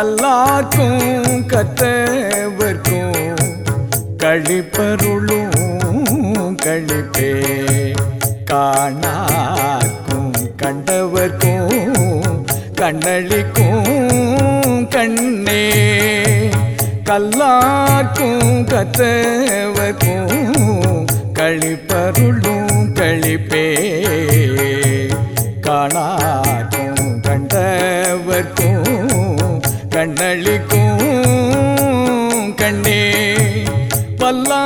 கல்லாக்கும் கற்றவர்க்கும் கழிப்பருளும் கழிப்பே. காணாக்கும் கண்டவர்க்கும் கண்ணளிக்கும் கண்ணே. கல்லாக்கும் கற்றவர்க்கும் கழிப்பருளும் கழிப்பே. காணாக்கும் கண்டவர்க்கும் கண்ணளிக்கும் கண்ணே பல்லா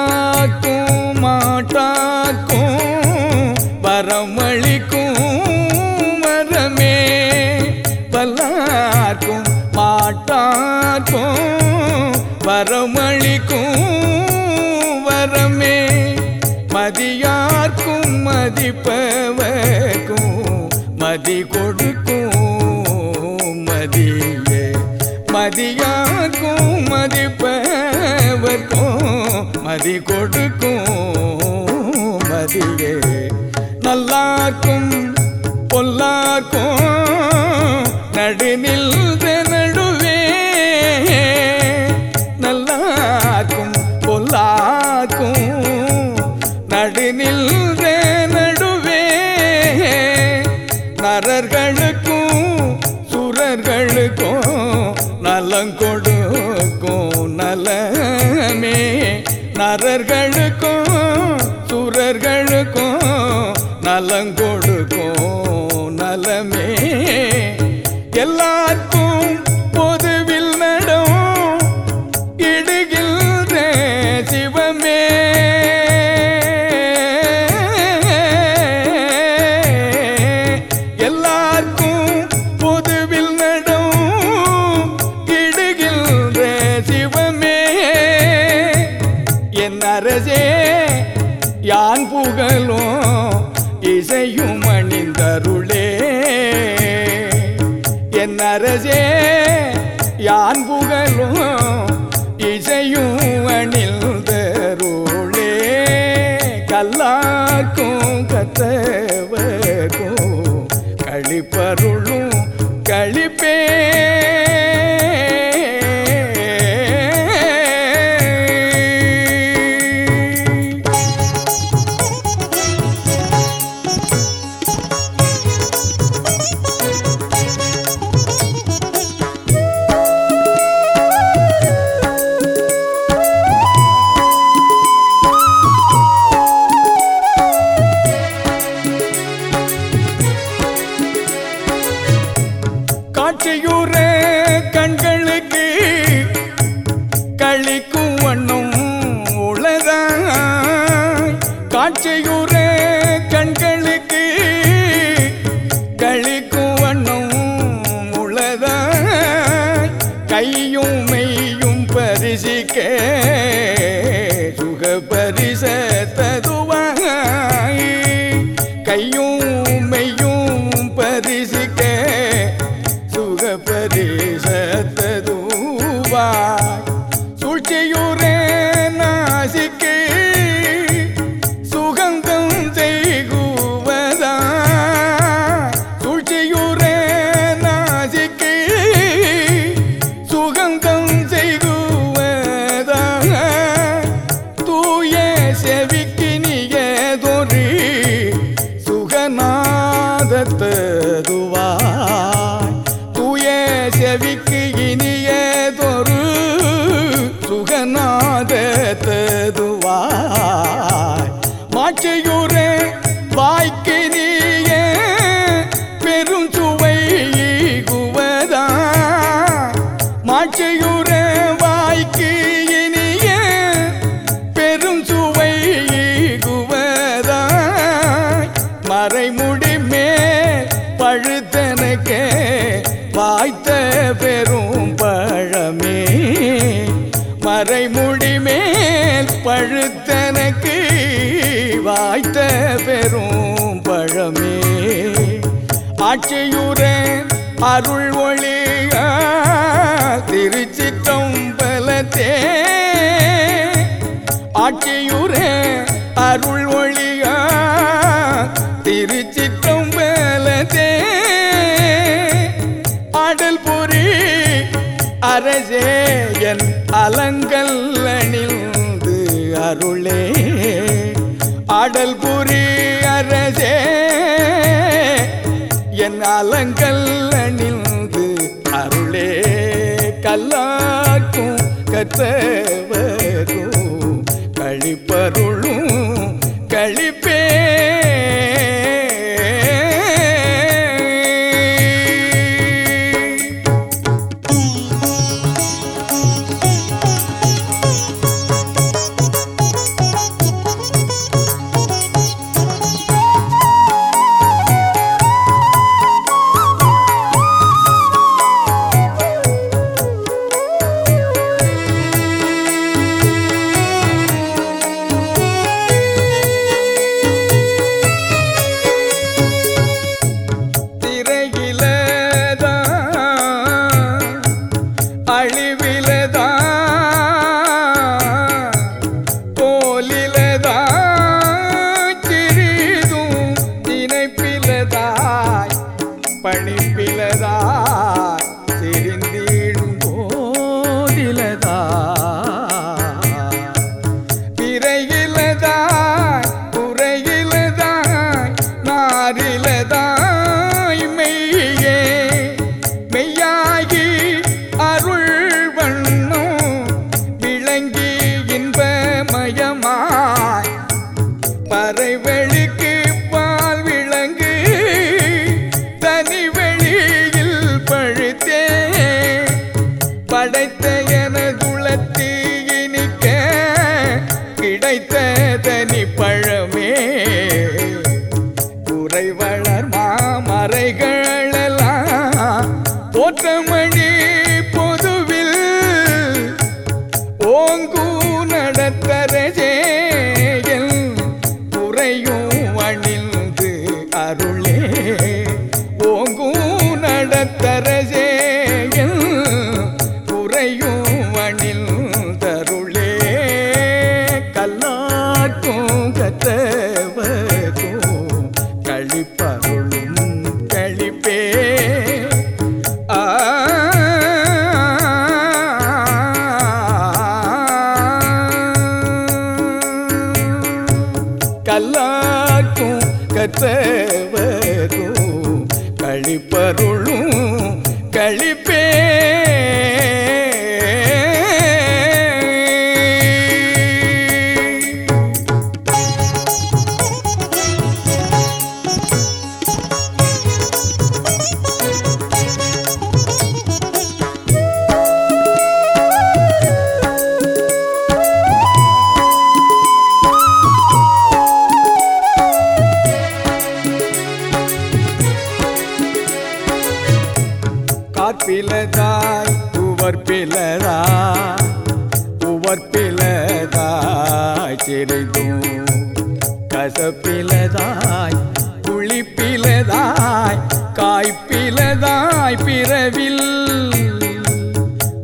மதியாக்கும் மதிப்பவர்க்கும் மதி கொடுக்கும் மதியே. நல்லாக்கும் நரர்களுக்கும் சுரர்களுக்கும் நலங்கொடுக்கும் நலமே. எல்லாருக்கும் தான் புகழும் இசையும் அணிந்தருளே. என் அரசே யான் புகழும் இசையும் அணிந்தருளே. கல்லாக்கும் காட்சியுற கண்களுக்கு கழிக்கும் வண்ணம் உளதாய் கையும் மெய்யும் பரிசிக்க சுக பரிச ததுவாய் கையும் மெய்யும் பரிசு சுகந்தம் செய்குவதாக தூய செவிக்கு செவிக்கினியதொரு சுகநாதத்ததுவாய் தூய செவிக்கு இனியதொரு சுகநாதத்ததுவாய் மாட்சியுரே வாய்க்கு நீ ஆட்சியுற அருள் ஒளியா திருச்சிற்றம்பலத்தே. ஆட்சியுரே அருள் ஒளியா திருச்சிற்றம்பலத்தே. ஆடல் புரி அரசே என் அலங்கல் அணிந்து அருளே. ஆடல் புரி என் அலங்கல் அணிந்து அருளே கல்லாக்கும் கற்றவரும் கழிப்பருளும் கழிப்பே மலர் மாமரைகளெல்லாம் தோற்றமணி பொதுவில் ஓங்கூ நடத்தரஜேயல் துறையும் அணிந்து அருளே. ஓங்கூ நடத்தரஜேயல் துறையும் கல்லாக்கும் கற்றவரும் கழிப்பருளும் கழிப்பே உவர்பிலதாய் கசப்பிலதாய் குளிப்பிலதாய் காய்ப்பிலதாய் பிறவில்.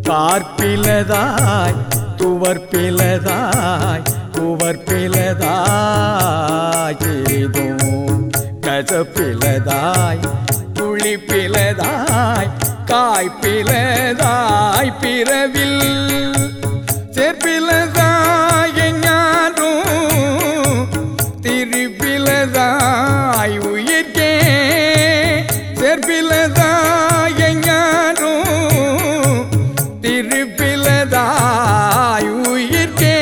பார்ப்பிலதாய் துவர்ப்பிலதாய் துவர்ப்பிலதாய் சிறிதும். கசப்பிலதாய் குளிப்பிலதாய் காய்ப்பிலதாய் பிறவில். தாய் உயிர்க்கே. செற்பிலதாயும் திருப்பிலதாய் உயிர்க்கே.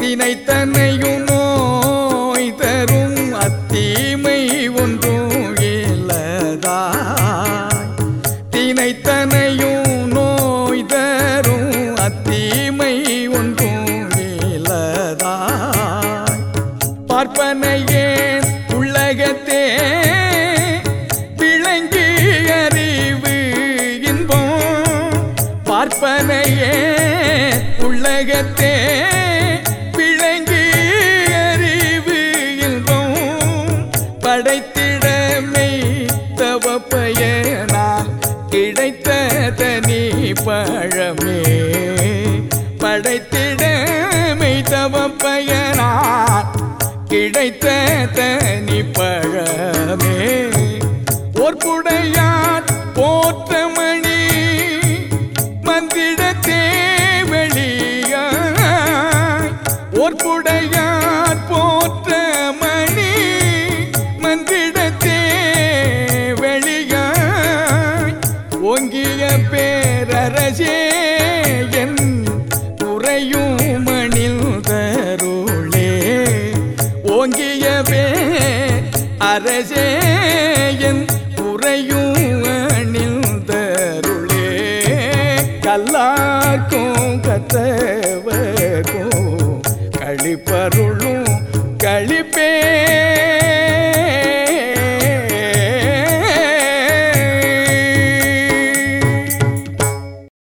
தினைத்தனையும் நோய் தரும் அத்தீமை ஒன்றும் இல்லதாய். தினைத்தனையும் நோய் தரும் அத்தீமை ஒன்றும் இல்லதாய். பார்ப்பனையே உலகத்தே விளங்கி அறிவு இன்பம். பார்ப்பனையே உலகத்தே விளங்கி அறிவு இன்பம். படைத்திடமை தவ பயனால் கிடைத்த தனி பழமே. கிடைத்த தனி பழமே. ஓர்புடையார் போற்றமணி மந்திட தேவழியாய் ஓர்புடையார் என் உறையும் அணிந்தருளே. கல்லாக்கும் கல்லார்க்கும்